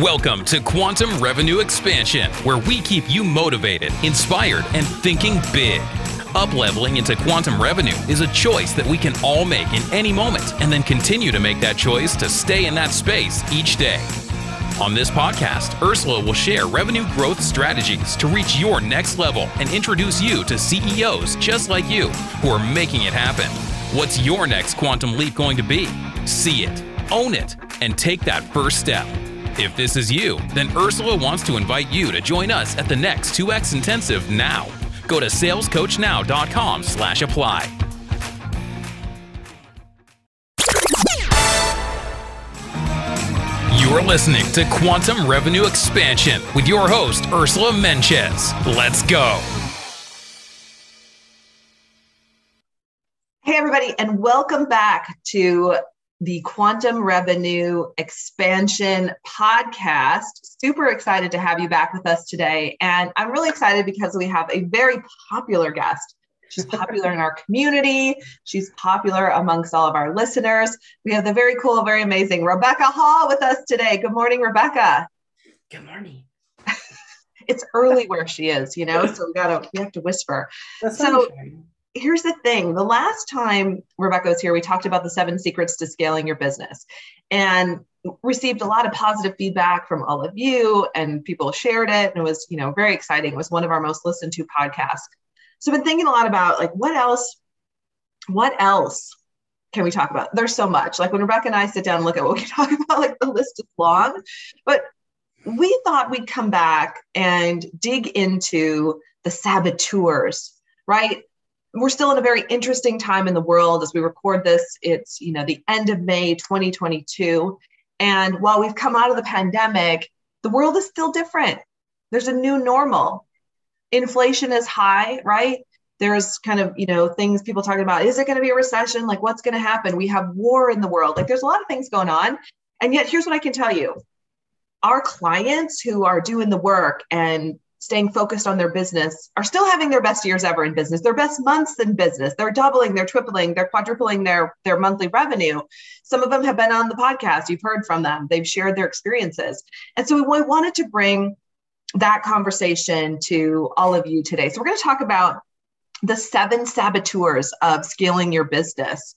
Welcome to Quantum Revenue Expansion, where we keep you motivated, inspired, and thinking big. Upleveling into quantum revenue is a choice that we can all make in any moment and then continue to make that choice to stay in that space each day. On this podcast, Ursula will share revenue growth strategies to reach your next level and introduce you to CEOs just like you who are making it happen. What's your next quantum leap going to be? See it, own it, and take that first step. If this is you, then Ursula wants to invite you to join us at the next 2X Intensive now. Go to salescoachnow.com slash apply. You're listening to Quantum Revenue Expansion with your host, Ursula Mentjes. Let's go. Hey, everybody, and welcome back to the Quantum Revenue Expansion podcast. Super excited to have you back with us today. And I'm really excited because we have a very popular guest. She's popular in our community. She's popular amongst all of our listeners. We have the very cool, very amazing Rebecca Hall with us today. Good morning, Rebecca. Good morning. it's early where she is, you know, so we gotta we have to whisper. That's so here's the thing. The last time rebecca was here we talked about the seven secrets to scaling your business and received a lot of positive feedback from all of you and people shared it and it was you know very exciting. It was one of our most listened to podcasts. So i've been thinking a lot about like what else what else can we talk about? There's so much. Like when rebecca and i sit down and look at what we talk about like the list is long but we thought we'd come back and dig into the saboteurs right we're still in a very interesting time in the world as we record this. It's, you know, the end of May 2022. And while we've come out of the pandemic, the world is still different. There's a new normal. Inflation is high, right? There's kind of, you know, things people talking about. Is it going to be a recession? Like, what's going to happen? We have war in the world. Like, there's a lot of things going on. And yet, here's what I can tell you our clients who are doing the work and staying focused on their business are still having their best years ever in business their best months in business they're doubling they're tripling they're quadrupling their their monthly revenue some of them have been on the podcast you've heard from them they've shared their experiences and so we wanted to bring that conversation to all of you today so we're going to talk about the seven saboteurs of scaling your business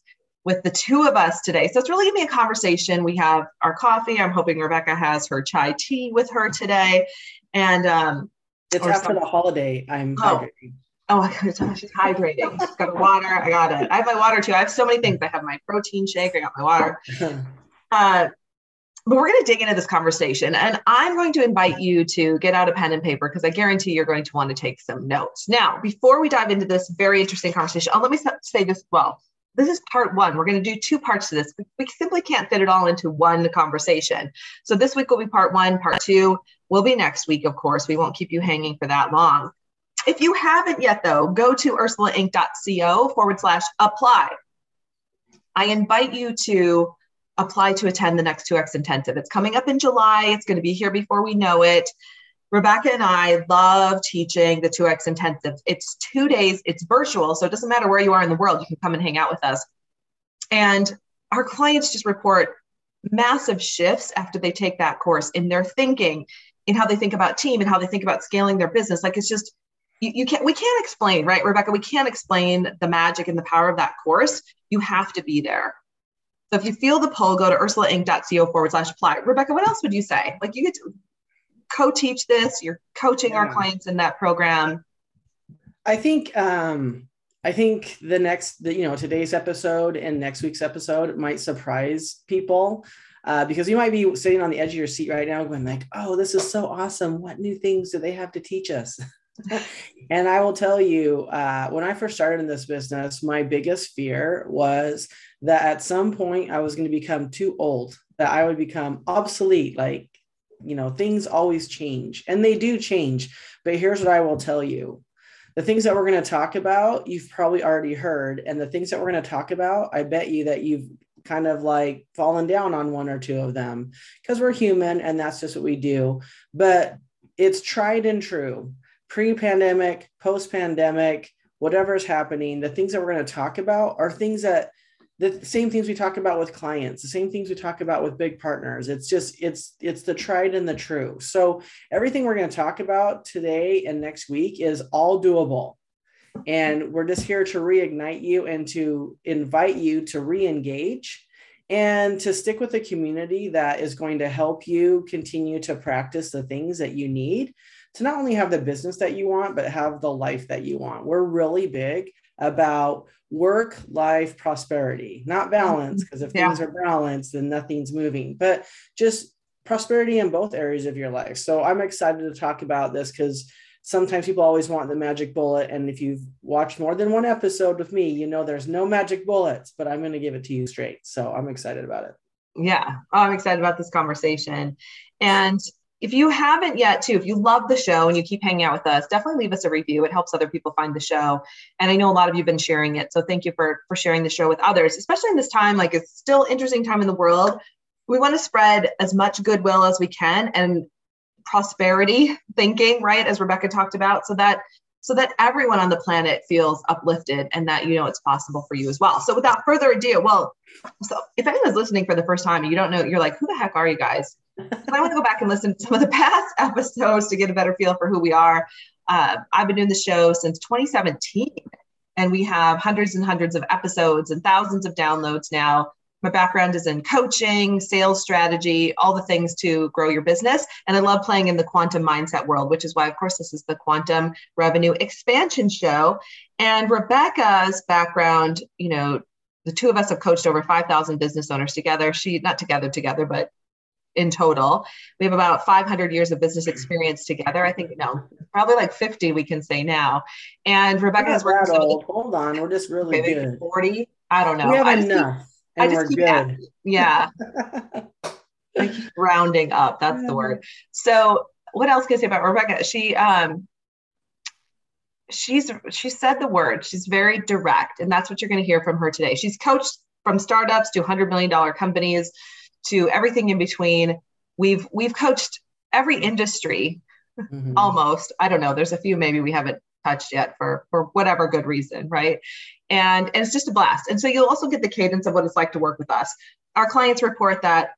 with the two of us today. So it's really gonna be a conversation. We have our coffee. I'm hoping Rebecca has her chai tea with her today. And um, it's after something. the holiday. I'm oh. hydrating. Oh, I got she's hydrating. She's got water. I got it. I have my water too. I have so many things. I have my protein shake. I got my water. Uh, but we're going to dig into this conversation, and I'm going to invite you to get out a pen and paper because I guarantee you're going to want to take some notes. Now, before we dive into this very interesting conversation, oh, let me say this well. This is part one. We're going to do two parts to this. We simply can't fit it all into one conversation. So this week will be part one. Part two will be next week, of course. We won't keep you hanging for that long. If you haven't yet, though, go to ursulainc.co forward slash apply. I invite you to apply to attend the next 2X intensive. It's coming up in July. It's going to be here before we know it. Rebecca and I love teaching the 2X intensive. It's two days, it's virtual, so it doesn't matter where you are in the world, you can come and hang out with us. And our clients just report massive shifts after they take that course in their thinking, in how they think about team and how they think about scaling their business. Like it's just you, you can't we can't explain, right, Rebecca? We can't explain the magic and the power of that course. You have to be there. So if you feel the pull, go to ursulainc.co forward slash apply. Rebecca, what else would you say? Like you get to co-teach this, you're coaching yeah. our clients in that program. I think um I think the next, the, you know, today's episode and next week's episode might surprise people uh, because you might be sitting on the edge of your seat right now going like, oh, this is so awesome. What new things do they have to teach us? and I will tell you, uh, when I first started in this business, my biggest fear was that at some point I was going to become too old, that I would become obsolete. Like, you know, things always change and they do change. But here's what I will tell you the things that we're going to talk about, you've probably already heard. And the things that we're going to talk about, I bet you that you've kind of like fallen down on one or two of them because we're human and that's just what we do. But it's tried and true. Pre pandemic, post pandemic, whatever's happening, the things that we're going to talk about are things that the same things we talk about with clients the same things we talk about with big partners it's just it's it's the tried and the true so everything we're going to talk about today and next week is all doable and we're just here to reignite you and to invite you to re-engage and to stick with a community that is going to help you continue to practice the things that you need to not only have the business that you want but have the life that you want we're really big about work life prosperity, not balance, mm-hmm. because if yeah. things are balanced, then nothing's moving, but just prosperity in both areas of your life. So I'm excited to talk about this because sometimes people always want the magic bullet. And if you've watched more than one episode with me, you know there's no magic bullets, but I'm going to give it to you straight. So I'm excited about it. Yeah, oh, I'm excited about this conversation. And if you haven't yet too if you love the show and you keep hanging out with us definitely leave us a review it helps other people find the show and i know a lot of you have been sharing it so thank you for for sharing the show with others especially in this time like it's still interesting time in the world we want to spread as much goodwill as we can and prosperity thinking right as rebecca talked about so that so that everyone on the planet feels uplifted and that you know it's possible for you as well so without further ado well so if anyone's listening for the first time and you don't know you're like who the heck are you guys I want to go back and listen to some of the past episodes to get a better feel for who we are. Uh, I've been doing the show since 2017, and we have hundreds and hundreds of episodes and thousands of downloads now. My background is in coaching, sales strategy, all the things to grow your business. And I love playing in the quantum mindset world, which is why, of course, this is the Quantum Revenue Expansion Show. And Rebecca's background, you know, the two of us have coached over 5,000 business owners together. She, not together, together, but in total. We have about 500 years of business experience together. I think, no, probably like 50, we can say now. And Rebecca has worked. Hold on, we're just really good. 40. I don't know. We have I enough. Keep, I just keep good. yeah. I keep rounding up. That's the word. So, what else can I say about Rebecca? She, um, she's she said the word. She's very direct, and that's what you're going to hear from her today. She's coached from startups to 100 million dollar companies to everything in between. We've we've coached every industry mm-hmm. almost. I don't know. There's a few maybe we haven't touched yet for for whatever good reason, right? And and it's just a blast. And so you'll also get the cadence of what it's like to work with us. Our clients report that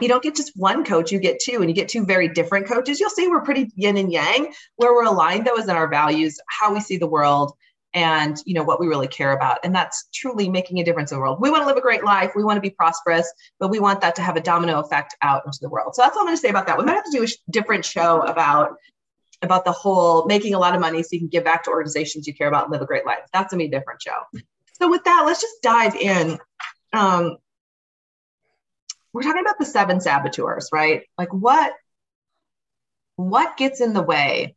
you don't get just one coach, you get two, and you get two very different coaches. You'll see we're pretty yin and yang. Where we're aligned though is in our values, how we see the world, and you know what we really care about and that's truly making a difference in the world we want to live a great life we want to be prosperous but we want that to have a domino effect out into the world so that's all i'm going to say about that we might have to do a different show about about the whole making a lot of money so you can give back to organizations you care about and live a great life. That's a different show. So with that let's just dive in. Um, we're talking about the seven saboteurs right? Like what what gets in the way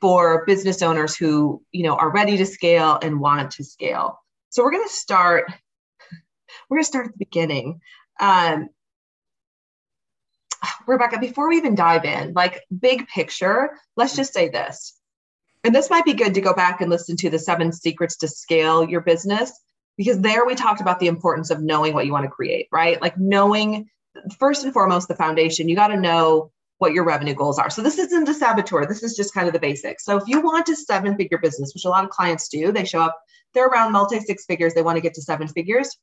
for business owners who you know are ready to scale and want to scale? So we're to start we're to start at the beginning. Um, rebecca before we even dive in like big picture let's just say this and this might be good to go back and listen to the seven secrets to scale your business because there we talked about the importance of knowing what you want to create right like knowing first and foremost the foundation you got to know what your revenue goals are. So this isn't a saboteur. This is just kind of the basics. So if you want a seven figure business, which a lot of clients do, they show up, they're around multi six figures, they want to get to seven figures.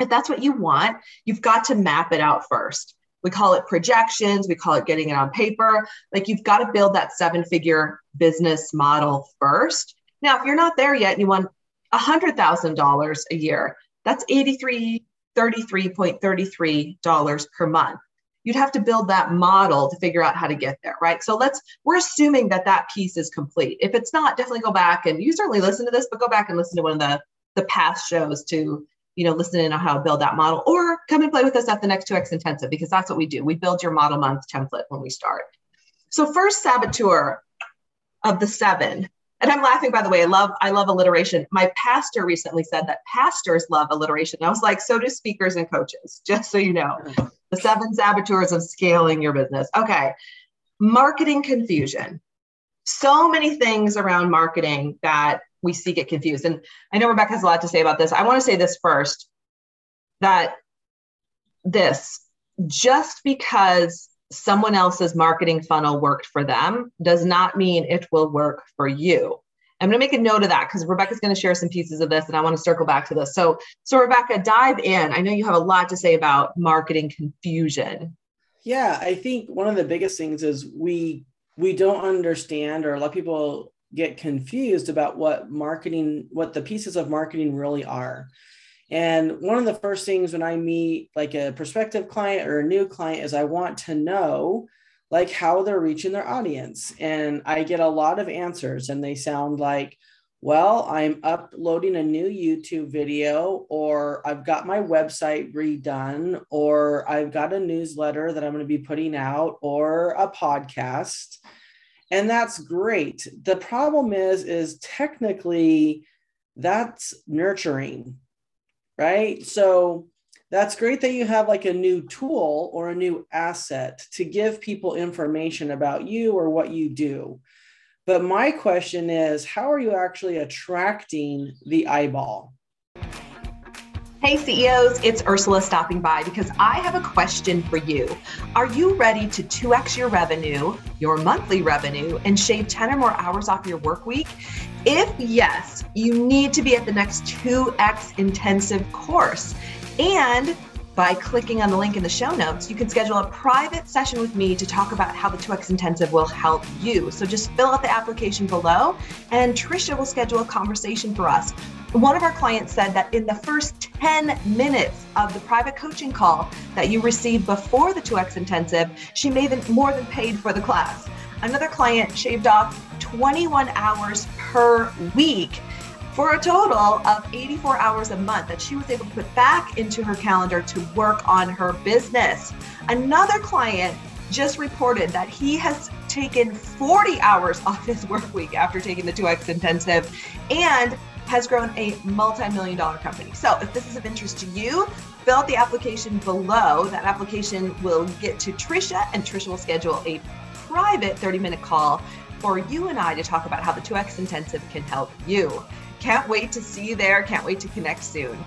if that's what you want, you've got to map it out first. We call it projections, we call it getting it on paper. Like you've got to build that seven figure business model first. Now, if you're not there yet and you want $100,000 a year, that's 83 $33.33 per month. You'd have to build that model to figure out how to get there, right? So let's, we're assuming that that piece is complete. If it's not, definitely go back and you certainly listen to this, but go back and listen to one of the, the past shows to you know, listen in on how to build that model, or come and play with us at the next 2X Intensive because that's what we do. We build your model month template when we start. So first saboteur of the seven, and I'm laughing by the way, I love I love alliteration. My pastor recently said that pastors love alliteration. I was like, so do speakers and coaches, just so you know. The seven saboteurs of scaling your business. Okay. Marketing confusion. So many things around marketing that we see get confused. And I know Rebecca has a lot to say about this. I want to say this first that this just because someone else's marketing funnel worked for them does not mean it will work for you. I'm going to make a note of that because Rebecca's going to share some pieces of this and I want to circle back to this. So, so Rebecca, dive in. I know you have a lot to say about marketing confusion. Yeah, I think one of the biggest things is we we don't understand or a lot of people get confused about what marketing, what the pieces of marketing really are. And one of the first things when I meet like a prospective client or a new client is I want to know like how they're reaching their audience. And I get a lot of answers and they sound like, well, I'm uploading a new YouTube video, or I've got my website redone, or I've got a newsletter that I'm going to be putting out, or a podcast and that's great. The problem is is technically that's nurturing right? So that's great that you have like a new tool or a new asset to give people information about you or what you do. But my question is how are you actually attracting the eyeball Hey CEOs, it's Ursula stopping by because I have a question for you. Are you ready to 2x your revenue, your monthly revenue, and shave 10 or more hours off your work week? If yes, you need to be at the next 2x intensive course. And by clicking on the link in the show notes, you can schedule a private session with me to talk about how the 2X Intensive will help you. So just fill out the application below, and Trisha will schedule a conversation for us. One of our clients said that in the first 10 minutes of the private coaching call that you received before the 2X Intensive, she made more than paid for the class. Another client shaved off 21 hours per week for a total of 84 hours a month that she was able to put back into her calendar to work on her business. Another client just reported that he has taken 40 hours off his work week after taking the 2X intensive and has grown a multi-million dollar company. So if this is of interest to you, fill out the application below. That application will get to Trisha and Trisha will schedule a private 30 minute call for you and I to talk about how the 2X intensive can help you. Can't wait to see you there. Can't wait to connect soon.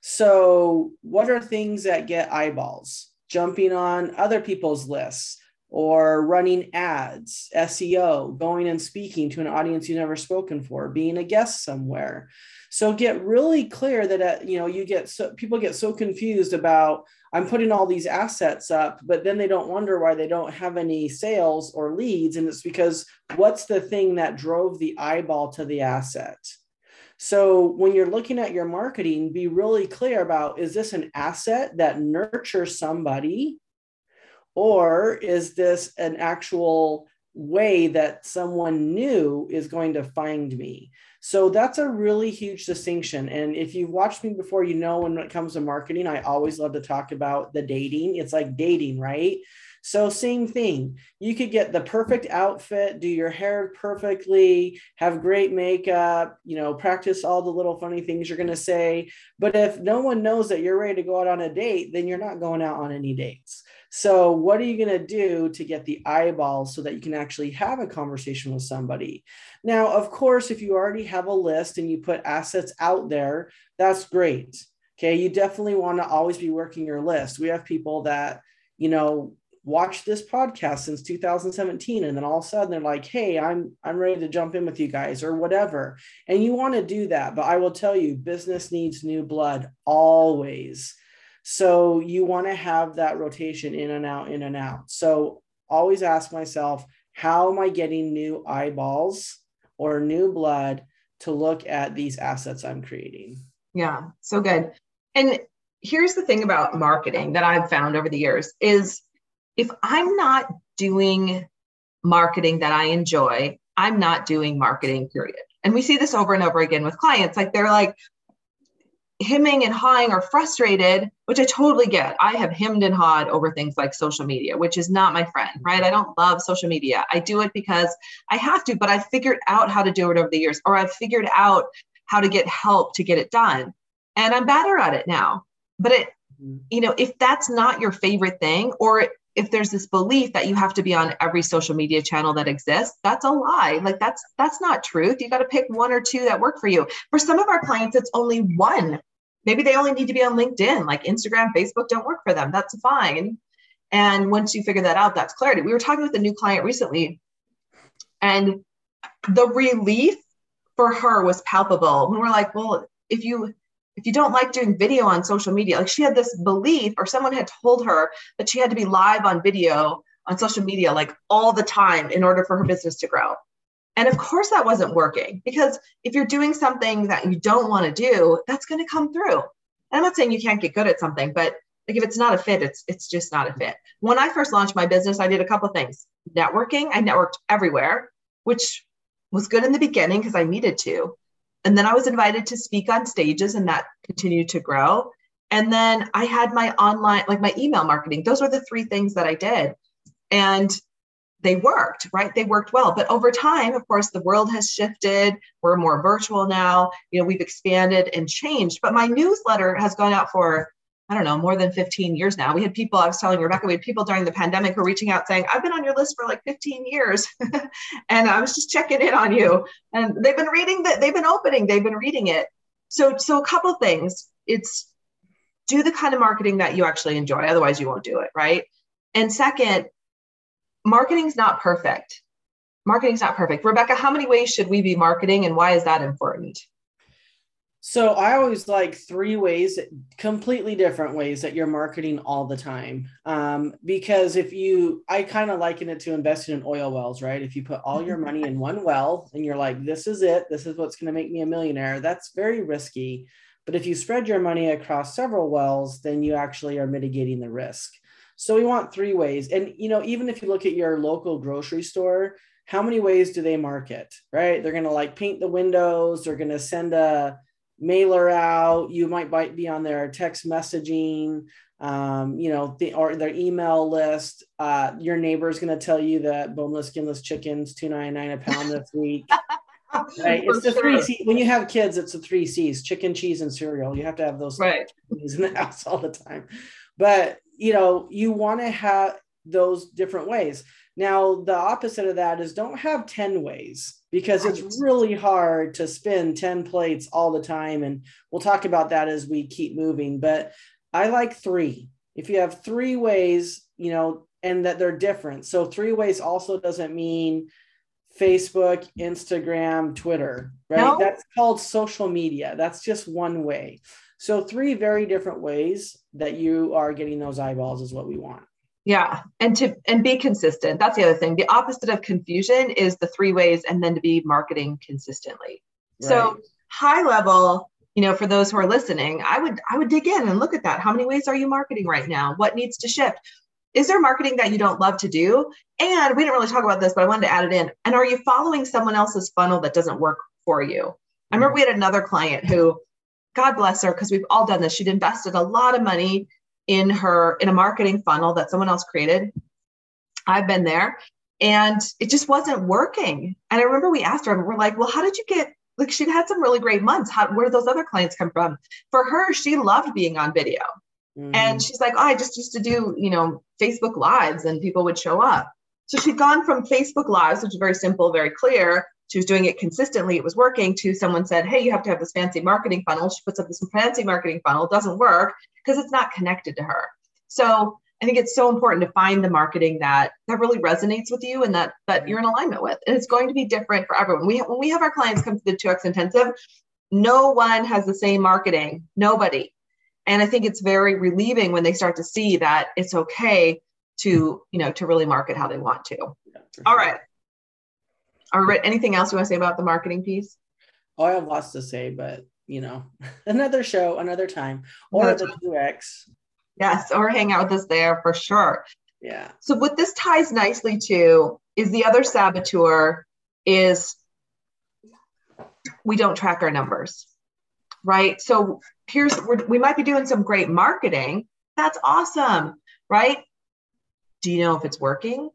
So, what are things that get eyeballs? Jumping on other people's lists or running ads, SEO, going and speaking to an audience you've never spoken for, being a guest somewhere. So get really clear that uh, you know you get so people get so confused about I'm putting all these assets up, but then they don't wonder why they don't have any sales or leads. And it's because what's the thing that drove the eyeball to the asset? So when you're looking at your marketing, be really clear about is this an asset that nurtures somebody? Or is this an actual way that someone new is going to find me? So that's a really huge distinction. And if you've watched me before, you know when it comes to marketing, I always love to talk about the dating. It's like dating, right? So, same thing. You could get the perfect outfit, do your hair perfectly, have great makeup, you know, practice all the little funny things you're going to say. But if no one knows that you're ready to go out on a date, then you're not going out on any dates. So, what are you going to do to get the eyeballs so that you can actually have a conversation with somebody? Now, of course, if you already have a list and you put assets out there, that's great. Okay. You definitely want to always be working your list. We have people that, you know, watch this podcast since 2017 and then all of a sudden they're like hey i'm i'm ready to jump in with you guys or whatever and you want to do that but i will tell you business needs new blood always so you want to have that rotation in and out in and out so always ask myself how am i getting new eyeballs or new blood to look at these assets i'm creating yeah so good and here's the thing about marketing that I've found over the years is if I'm not doing marketing that I enjoy, I'm not doing marketing, period. And we see this over and over again with clients. Like they're like hemming and hawing or frustrated, which I totally get. I have hemmed and hawed over things like social media, which is not my friend, right? I don't love social media. I do it because I have to, but I've figured out how to do it over the years, or I've figured out how to get help to get it done. And I'm better at it now. But it, mm-hmm. you know, if that's not your favorite thing, or if there's this belief that you have to be on every social media channel that exists that's a lie like that's that's not truth you got to pick one or two that work for you for some of our clients it's only one maybe they only need to be on linkedin like instagram facebook don't work for them that's fine. And once you figure that out that's clarity. We were talking with a new client recently and the relief for her was palpable. When we're like well if you if you don't like doing video on social media, like she had this belief, or someone had told her that she had to be live on video on social media like all the time in order for her business to grow. And of course, that wasn't working because if you're doing something that you don't want to do, that's going to come through. And I'm not saying you can't get good at something, but like if it's not a fit, it's it's just not a fit. When I first launched my business, I did a couple things. Networking, I networked everywhere, which was good in the beginning because I needed to and then I was invited to speak on stages, and that continued to grow. And then I had my online, like my email marketing. Those were the three things that I did. And they worked, right? They worked well. But over time, of course, the world has shifted. We're more virtual now. You know, we've expanded and changed. But my newsletter has gone out for I don't know, more than 15 years now. We had people, I was telling Rebecca, we had people during the pandemic who were reaching out saying, I've been on your list for like 15 years. and I was just checking in on you. And they've been reading that, they've been opening, they've been reading it. So, so a couple things. It's do the kind of marketing that you actually enjoy, otherwise you won't do it, right? And second, marketing's not perfect. Marketing's not perfect. Rebecca, how many ways should we be marketing and why is that important? So I always like three ways, completely different ways that you're marketing all the time. Um, because if you, I kind of liken it to investing in oil wells, right? If you put all your money in one well and you're like, this is it, this is what's going to make me a millionaire, that's very risky. But if you spread your money across several wells, then you actually are mitigating the risk. So we want three ways. And, you know, even if you look at your local grocery store, how many ways do they market, right? They're going to like paint the windows, they're going to send a, mailer out. You might be on their text messaging, um, you know, the, or their email list. Uh, your neighbor is going to tell you that boneless, skinless chickens two ninety nine a pound this week. right? It's the three C. When you have kids, it's the three C's: chicken, cheese, and cereal. You have to have those right. in the house all the time. But you know, you want to have those different ways. Now, the opposite of that is don't have 10 ways because it's really hard to spin 10 plates all the time. And we'll talk about that as we keep moving. But I like three. If you have three ways, you know, and that they're different. So, three ways also doesn't mean Facebook, Instagram, Twitter, right? No. That's called social media. That's just one way. So, three very different ways that you are getting those eyeballs is what we want. Yeah, and to and be consistent. That's the other thing. The opposite of confusion is the three ways, and then to be marketing consistently. Right. So high level, you know, for those who are listening, I would I would dig in and look at that. How many ways are you marketing right now? What needs to shift? Is there marketing that you don't love to do? And we didn't really talk about this, but I wanted to add it in. And are you following someone else's funnel that doesn't work for you? I remember mm-hmm. we had another client who, God bless her, because we've all done this. She'd invested a lot of money in her in a marketing funnel that someone else created. I've been there and it just wasn't working. And I remember we asked her, and we're like, well, how did you get like she'd had some really great months. How where did those other clients come from? For her, she loved being on video. Mm-hmm. And she's like, oh, I just used to do, you know, Facebook lives and people would show up. So she'd gone from Facebook lives, which is very simple, very clear, she was doing it consistently, it was working, to someone said, Hey, you have to have this fancy marketing funnel. She puts up this fancy marketing funnel, doesn't work because it's not connected to her. So I think it's so important to find the marketing that that really resonates with you and that that you're in alignment with. And it's going to be different for everyone. We when we have our clients come to the 2x intensive, no one has the same marketing. Nobody. And I think it's very relieving when they start to see that it's okay to, you know, to really market how they want to. Yeah, All right. Right. Anything else you want to say about the marketing piece? Oh, I have lots to say, but you know, another show, another time, or another the 2X. Yes, or hang out with us there for sure. Yeah. So what this ties nicely to is the other saboteur is we don't track our numbers, right? So here's we might be doing some great marketing. That's awesome, right? Do you know if it's working?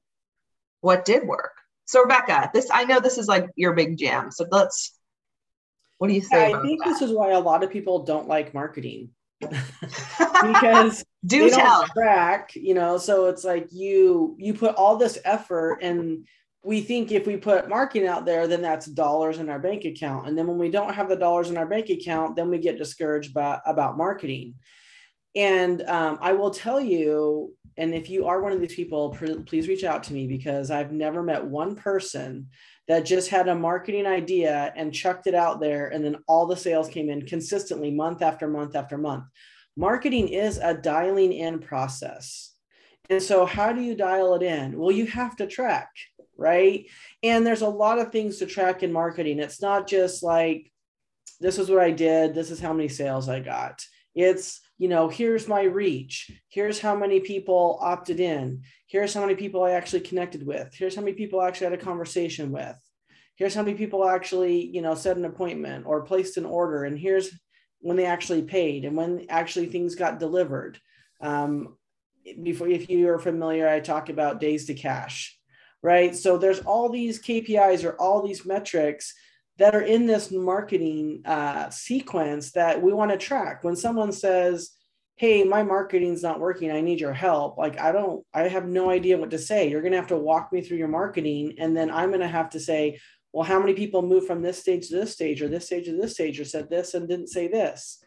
What did work? So Rebecca, this I know this is like your big jam. So let's what do you say? Yeah, I think that? this is why a lot of people don't like marketing. because do they tell. don't track, you know, so it's like you you put all this effort and we think if we put marketing out there, then that's dollars in our bank account. And then when we don't have the dollars in our bank account, then we get discouraged by, about marketing. And um, I will tell you, and if you are one of these people, please reach out to me because I've never met one person that just had a marketing idea and chucked it out there and then all the sales came in consistently month after month after month. Marketing is a dialing in process. And so how do you dial it in? Well you have to track right? And there's a lot of things to track in marketing. It's not just like this is what i did. This is how many sales i got. It's you know here's my reach here's how many people opted in here's how many people I actually connected with. Here's how many people I actually had a conversation with. Here's how many people actually, you know, set an appointment or placed an order. And here's when they actually paid and when actually things got delivered. Um, before, if you're familiar, I talk about days to cash, right? So there's all these KPIs or all these metrics that are in this marketing uh, sequence that we want to track. When someone says, hey my marketing's not working i need your help like i don't i have no idea what to say. You're going to have to walk me through your marketing and then i'm going to have to say well how many people moved from this stage to this stage or this stage to this stage or said this and didn't say this?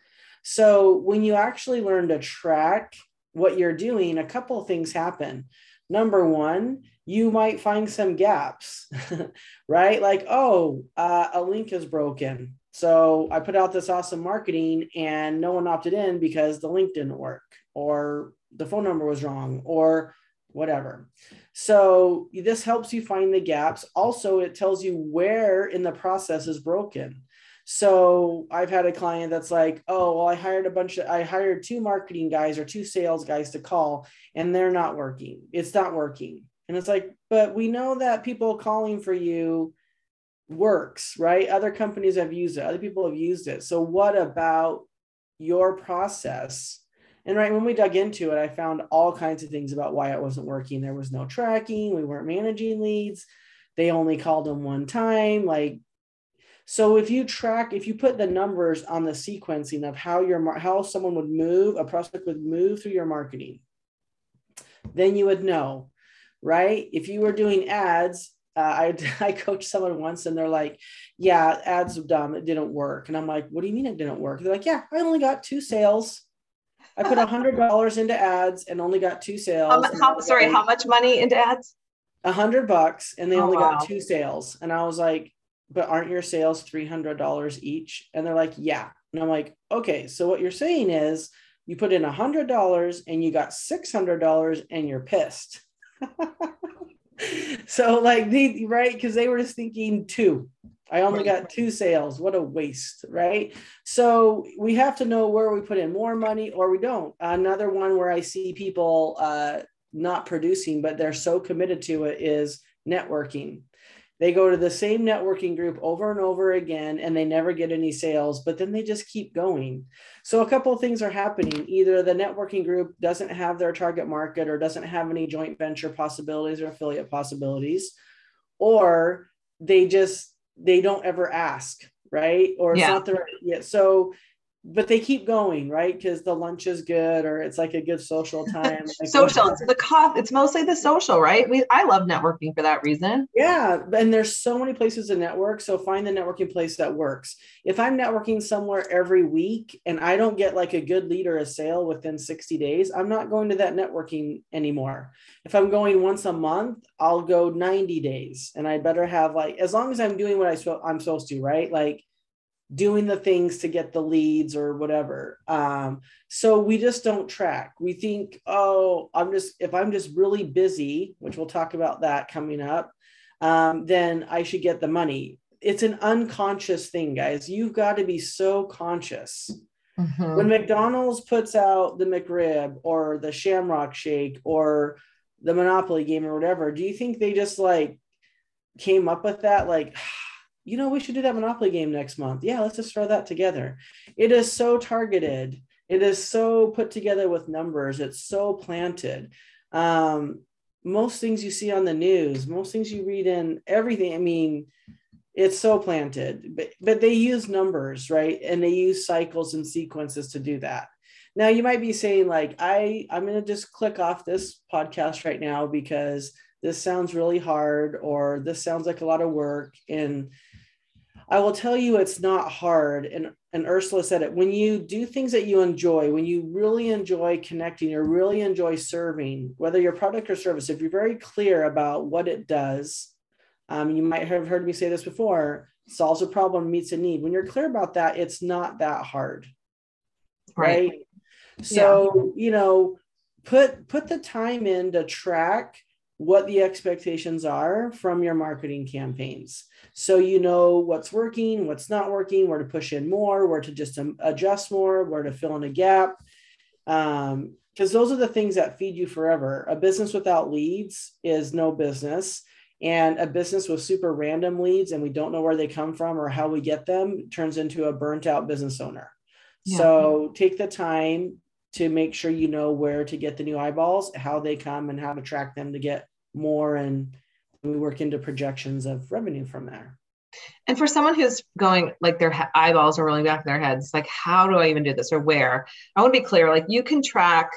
So when you actually learn to track what you're doing a couple of things happen number one you might find some gaps right like oh uh, a link is broken so I put out this awesome marketing and no one opted in because the link didn't work or the phone number was wrong or whatever. So this helps you find the gaps. Also, it tells you where in the process is broken. So I've had a client that's like, oh, well, I hired a bunch of, I hired two marketing guys or two sales guys to call and they're not working. It's not working. And it's like, but we know that people calling for you works, right? Other companies have used it, other people have used it. So, what about your process? And right when we dug into it, I found all kinds of things about why it wasn't working. There was no tracking, we weren't managing leads, they only called them one time. Like, so if you track, if you put the numbers on the sequencing of how your how someone would move, a prospect would move through your marketing, then you would know, right? If you were doing ads, uh, I I coached someone once and they're like, "Yeah, ads are dumb. It didn't work." And I'm like, "What do you mean it didn't work?" They're like, "Yeah, I only got two sales. I put a hundred dollars into ads and only got two sales." Um, how, sorry, how much money into ads? A hundred bucks, and they oh, only wow. got two sales. And I was like, "But aren't your sales three hundred dollars each?" And they're like, "Yeah." And I'm like, "Okay, so what you're saying is." You put in a hundred dollars and you got six hundred dollars and you're pissed. so like they right because they were just thinking two i only got two sales what a waste right so we have to know where we put in more money or we don't another one where i see people uh, not producing but they're so committed to it is networking they go to the same networking group over and over again and they never get any sales but then they just keep going. So a couple of things are happening. Either the networking group doesn't have their target market or doesn't have any joint venture possibilities or affiliate possibilities or they just they don't ever ask right? Or it's yeah. not the right yeah so but they keep going, right? Because the lunch is good, or it's like a good social time. Like social. It's the cost. It's mostly the social, right? We I love networking for that reason. Yeah, and there's so many places to network. So find the networking place that works. If I'm networking somewhere every week and I don't get like a good lead or a sale within 60 days, I'm not going to that networking anymore. If I'm going once a month, I'll go 90 days, and I better have like as long as I'm doing what I I'm supposed to, right? Like doing the things to get the leads or whatever. Um, so we just don't track. We think, oh, I'm just, if I'm just really busy, which we'll talk about that coming up, um, then I should get the money. It's an unconscious thing, guys. You've got to be so conscious. Mm-hmm. When McDonald's puts out the McRib or the Shamrock Shake or the Monopoly game or whatever, do you think they just like came up with that? Like, you know, we should do that Monopoly game next month. Yeah, let's just throw that together. It is so targeted. It is so put together with numbers. It's so planted. Um, most things you see on the news, most things you read in everything. I mean, it's so planted, but, but they use numbers, right? And they use cycles and sequences to do that. Now you might be saying like, I, I'm going to just click off this podcast right now because this sounds really hard or this sounds like a lot of work. And I will tell you it's not hard. And, and Ursula said it when you do things that you enjoy, when you really enjoy connecting or really enjoy serving, whether your product or service, if you're very clear about what it does, um, you might have heard me say this before solves a problem, meets a need. When you're clear about that, it's not that hard. Right. right? So, yeah. you know, put put the time in to track what the expectations are from your marketing campaigns. So you know what's working, what's not working, where to push in more, where to just adjust more, where to fill in a gap. Because um, those are the things that feed you forever. A business without leads is no business. And a business with super random leads and we don't know where they come from or how we get them turns into a burnt out business owner. Yeah. So take the time to make sure you know where to get the new eyeballs, how they come, and how to track them to get more and we work into projections of revenue from there. And for someone who's going like their eyeballs are rolling back in their heads like how do i even do this or where? I want to be clear like you can track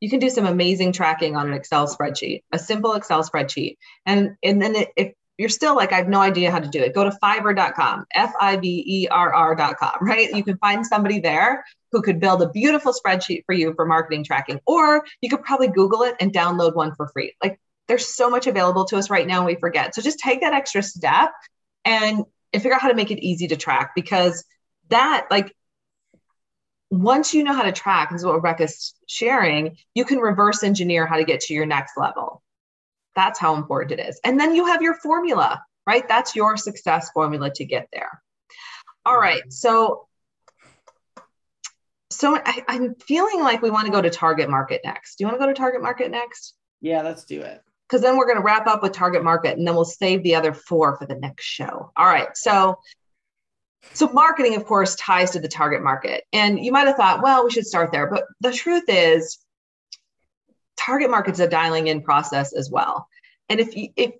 you can do some amazing tracking on an excel spreadsheet a simple excel spreadsheet. And and then if you're still like i have no idea how to do it go to fiverr.com f-i-v-e-r-r.com right? You can find somebody there who could build a beautiful spreadsheet for you for marketing tracking. Or you could probably google it and download one for free. Like there's so much available to us right now and we forget. So just take that extra step and, and figure out how to make it easy to track because that like once you know how to track, is what Rebecca's sharing, you can reverse engineer how to get to your next level. That's how important it is. And then you have your formula, right? That's your success formula to get there. All right. So so I, am feeling like we want to go to target market next. Do you want to go to target market next? Yeah, let's do it because then we're going to wrap up with target market and then we'll save the other four for the next show. All right. So, so marketing, of course, ties to the target market. And you might have thought, well, we should start there. But the truth is, target market's a dialing in process as well. And if you, if,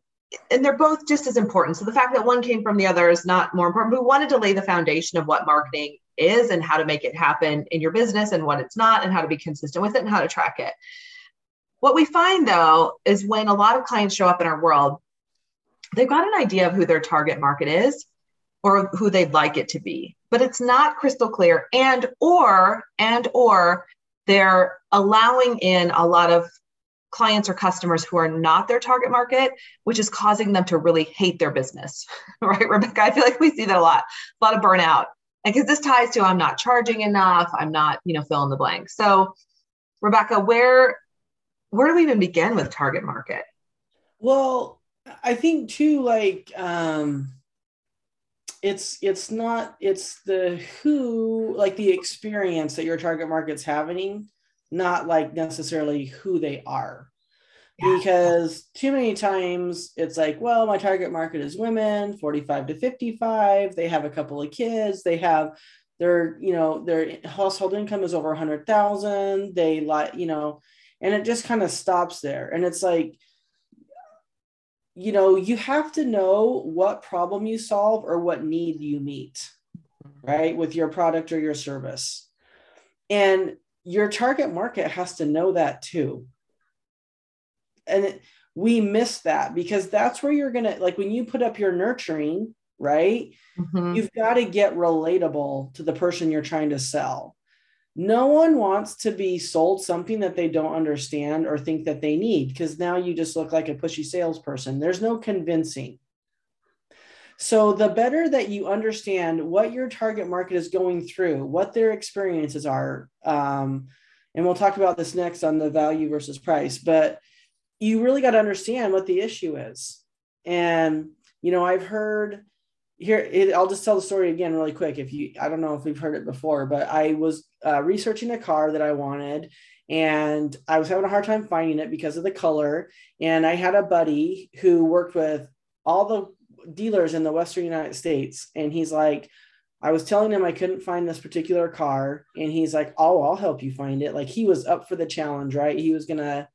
and they're both just as important. So the fact that one came from the other is not more important. We wanted to lay the foundation of what marketing is and how to make it happen in your business and what it's not and how to be consistent with it and how to track it. What we find though is when a lot of clients show up in our world, they've got an idea of who their target market is or who they'd like it to be, but it's not crystal clear and or and or they're allowing in a lot of clients or customers who are not their target market, which is causing them to really hate their business. right, Rebecca? I feel like we see that a lot, a lot of burnout. And because this ties to I'm not charging enough, I'm not, you know, fill in the blank. So, Rebecca, where where do we even begin with target market? Well, I think too, like um, it's it's not it's the who like the experience that your target market's having, not like necessarily who they are. Yeah. Because too many times it's like, well, my target market is women, 45 to 55. They have a couple of kids. They have their, you know, their household income is over 100,000. They like, you know, and it just kind of stops there and it's like you know you have to know what problem you solve or what need you meet right, with your product or your service. And your target market has to know that too. And it, we miss that because that's where you're going to, like when you put up your nurturing, right? Mm-hmm. You've got to get relatable to the person you're trying to sell. No one wants to be sold something that they don't understand or think that they need because now you just look like a pushy salesperson. There's no convincing. So, the better that you understand what your target market is going through, what their experiences are, um, and we'll talk about this next on the value versus price, but you really got to understand what the issue is. And, you know, I've heard here, it, I'll just tell the story again really quick. If you, I don't know if we've heard it before, but I was uh, researching a car that I wanted and I was having a hard time finding it because of the color. And I had a buddy who worked with all the dealers in the Western United States. And he's like, I was telling him I couldn't find this particular car. And he's like, Oh, I'll help you find it. Like he was up for the challenge, right? He was to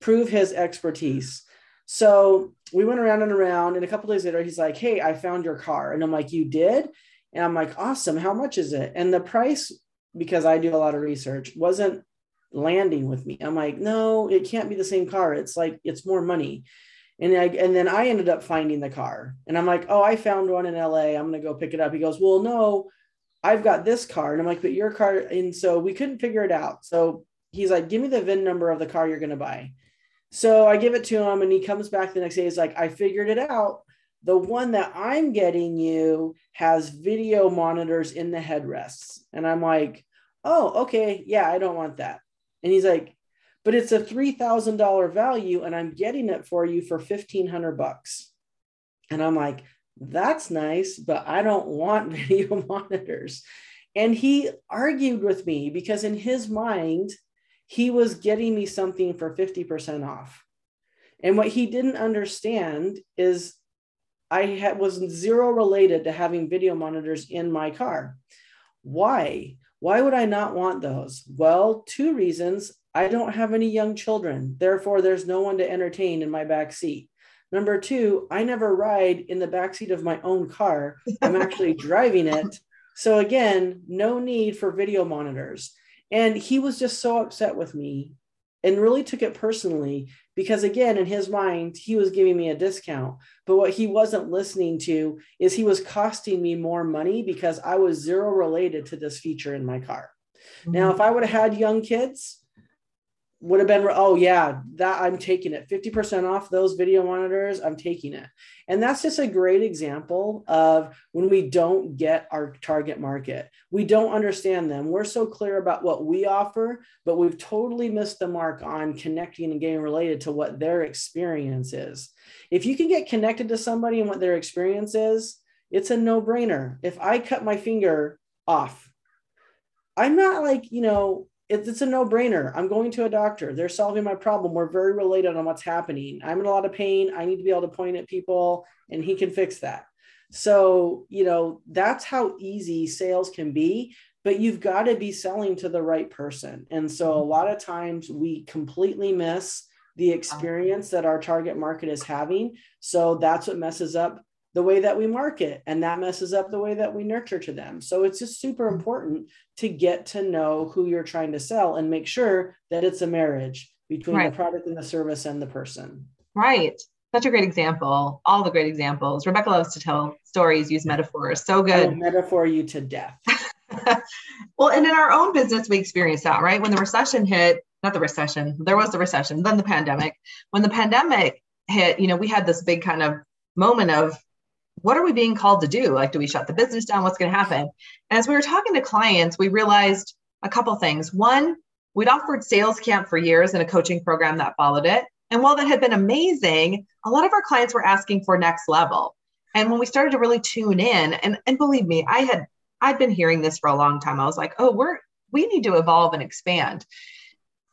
prove his expertise. So we went around and around. And a couple days later, he's like, Hey, I found your car. And I'm like, You did? And I'm like, Awesome. How much is it? And the price, because I do a lot of research, wasn't landing with me. I'm like, No, it can't be the same car. It's like, it's more money. And I, and then I ended up finding the car and I'm like, oh, I found one in LA. I'm to go pick it up. He goes, well, no, I've got this car. And I'm like, but your car. And so we couldn't figure it out. So he's like, give me the VIN number of the car you're going to buy. So I give it to him and he comes back the next day. He's like, I figured it out. The one that I'm getting you has video monitors in the headrests. And I'm like, oh, okay. Yeah, I don't want that. And he's like, but it's a $3,000 value and I'm getting it for you for 1500 bucks. And I'm like, that's nice, but I don't want video monitors. And he argued with me because in his mind, he was getting me something for 50% off. And what he didn't understand is I had, was zero related to having video monitors in my car. Why? Why would I not want those? Well, two reasons. I don't have any young children. Therefore, there's no one to entertain in my back seat. Number two, I never ride in the back seat of my own car. I'm actually driving it. So again, no need for video monitors. And he was just so upset with me and really took it personally because again in his mind he was giving me a discount but what he wasn't listening to is he was costing me more money because i was zero related to this feature in my car mm-hmm. now if i would have had young kids would have been oh yeah that i'm taking it. 50% off those video monitors i'm taking it. And that's just a great example of when we don't get our target market. We don't understand them. We're so clear about what we offer but we've totally missed the mark on connecting and getting related to what their experience is. If you can get connected to somebody and what their experience is it's a no-brainer. If i cut my finger off i'm not like you know it's a no-brainer. I'm going to a doctor. They're solving my problem. We're very related on what's happening. I'm in a lot of pain. I need to be able to point at people and he can fix that. So, you know, that's how easy sales can be, but you've got to be selling to the right person. And so a lot of times we completely miss the experience that our target market is having. So that's what messes up the way that we market and that messes up the way that we nurture to them. So it's just super mm-hmm. important to get to know who you're trying to sell and make sure that it's a marriage between right. the product and the service and the person. Right. Such a great example. All the great examples. Rebecca loves to tell stories use metaphors. So good. metaphor you to death. Well and in our own business we experienced that right? When the recession hit not the recession there was the recession then the pandemic. When the pandemic hit you know we had this big kind of moment of what are we being called to do? Like, do we shut the business down? What's going to happen? And as we were talking to clients, we realized a couple things. One, we'd offered sales camp for years and a coaching program that followed it. And while that had been amazing, a lot of our clients were asking for next level. And when we started to really tune in, and, and believe me, I had I'd been hearing this for a long time. I was like, oh, we're we need to evolve and expand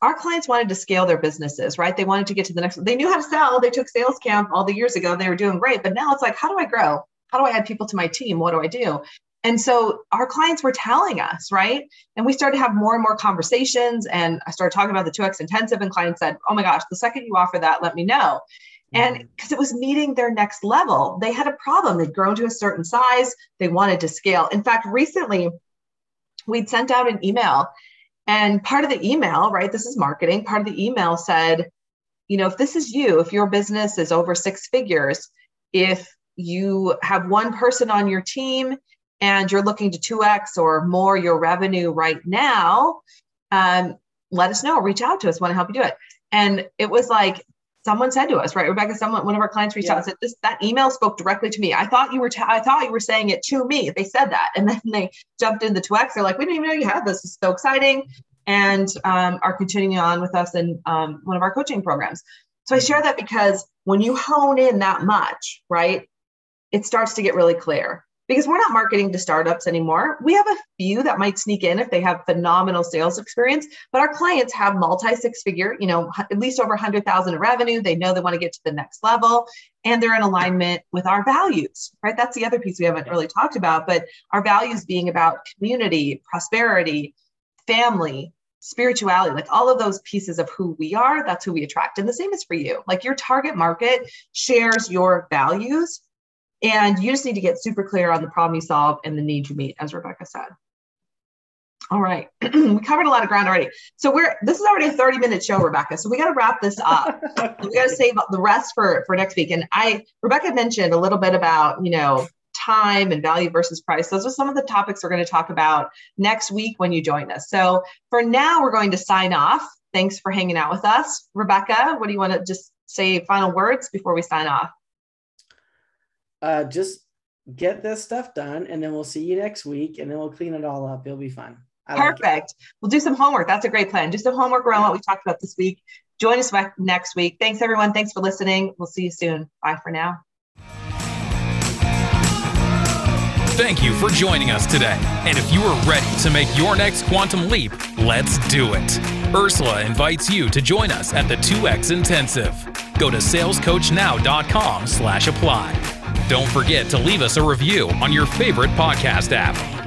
our clients wanted to scale their businesses, right? They wanted to get to the next, they knew how to sell. They took sales camp all the years ago. They were doing great. But now it's like, how do I grow? How do I add people to my team? What do I do? And so our clients were telling us, right? And we started to have more and more conversations. And I started talking about the 2X intensive, and clients said, Oh my gosh, the second you offer that, let me know. And mm. because it was meeting their next level, they had a problem. They'd grown to a certain size, they wanted to scale. In fact, recently we'd sent out an email, and part of the email, right? This is marketing. Part of the email said, you know, if this is you, if your business is over six figures, if you have one person on your team and you're looking to 2x or more your revenue right now, um, let us know. Reach out to us. Want to help you do it. And it was like someone said to us, right, Rebecca? Someone, one of our clients reached yeah. out and said, "This that email spoke directly to me. I thought you were, t- I thought you were saying it to me." They said that, and then they jumped in the 2x. They're like, "We didn't even know you had this. It's so exciting!" And um, are continuing on with us in um, one of our coaching programs. So I share that because when you hone in that much, right, it starts to get really clear because we're not marketing to startups anymore. We have a few that might sneak in if they have phenomenal sales experience, but our clients have multi six figure, you know, at least over 100,000 in revenue. They know they want to get to the next level and they're in alignment with our values, right? That's the other piece we haven't really talked about, but our values being about community, prosperity, family, spirituality, like all of those pieces of who we are, that's who we attract. And the same is for you. Like your target market shares your values and you just need to get super clear on the problem you solve and the need you meet, as Rebecca said. All right, we covered a lot of ground already. So we're this is already a 30 minute show, Rebecca. So we got to wrap this up. we got to save the rest for for next week. And I Rebecca mentioned a little bit about you know time and value versus price. Those are some of the topics we're going to talk about next week when you join us. So for now, we're going to sign off. Thanks for hanging out with us, Rebecca. What do you want to just say final words before we sign off? Uh, just get this stuff done and then we'll see you next week and then we'll clean it all up. It'll be fun. I Perfect. Like we'll do some homework. That's a great plan. Do some homework around what we talked about this week. Join us next week. Thanks, everyone. Thanks for listening. We'll see you soon. Bye for now. Thank you for joining us today. And if you are ready to make your next quantum leap, let's do it. Ursula invites you to join us at the 2X Intensive. Go to salescoachnow.com slash apply. Don't forget to leave us a review on your favorite podcast app.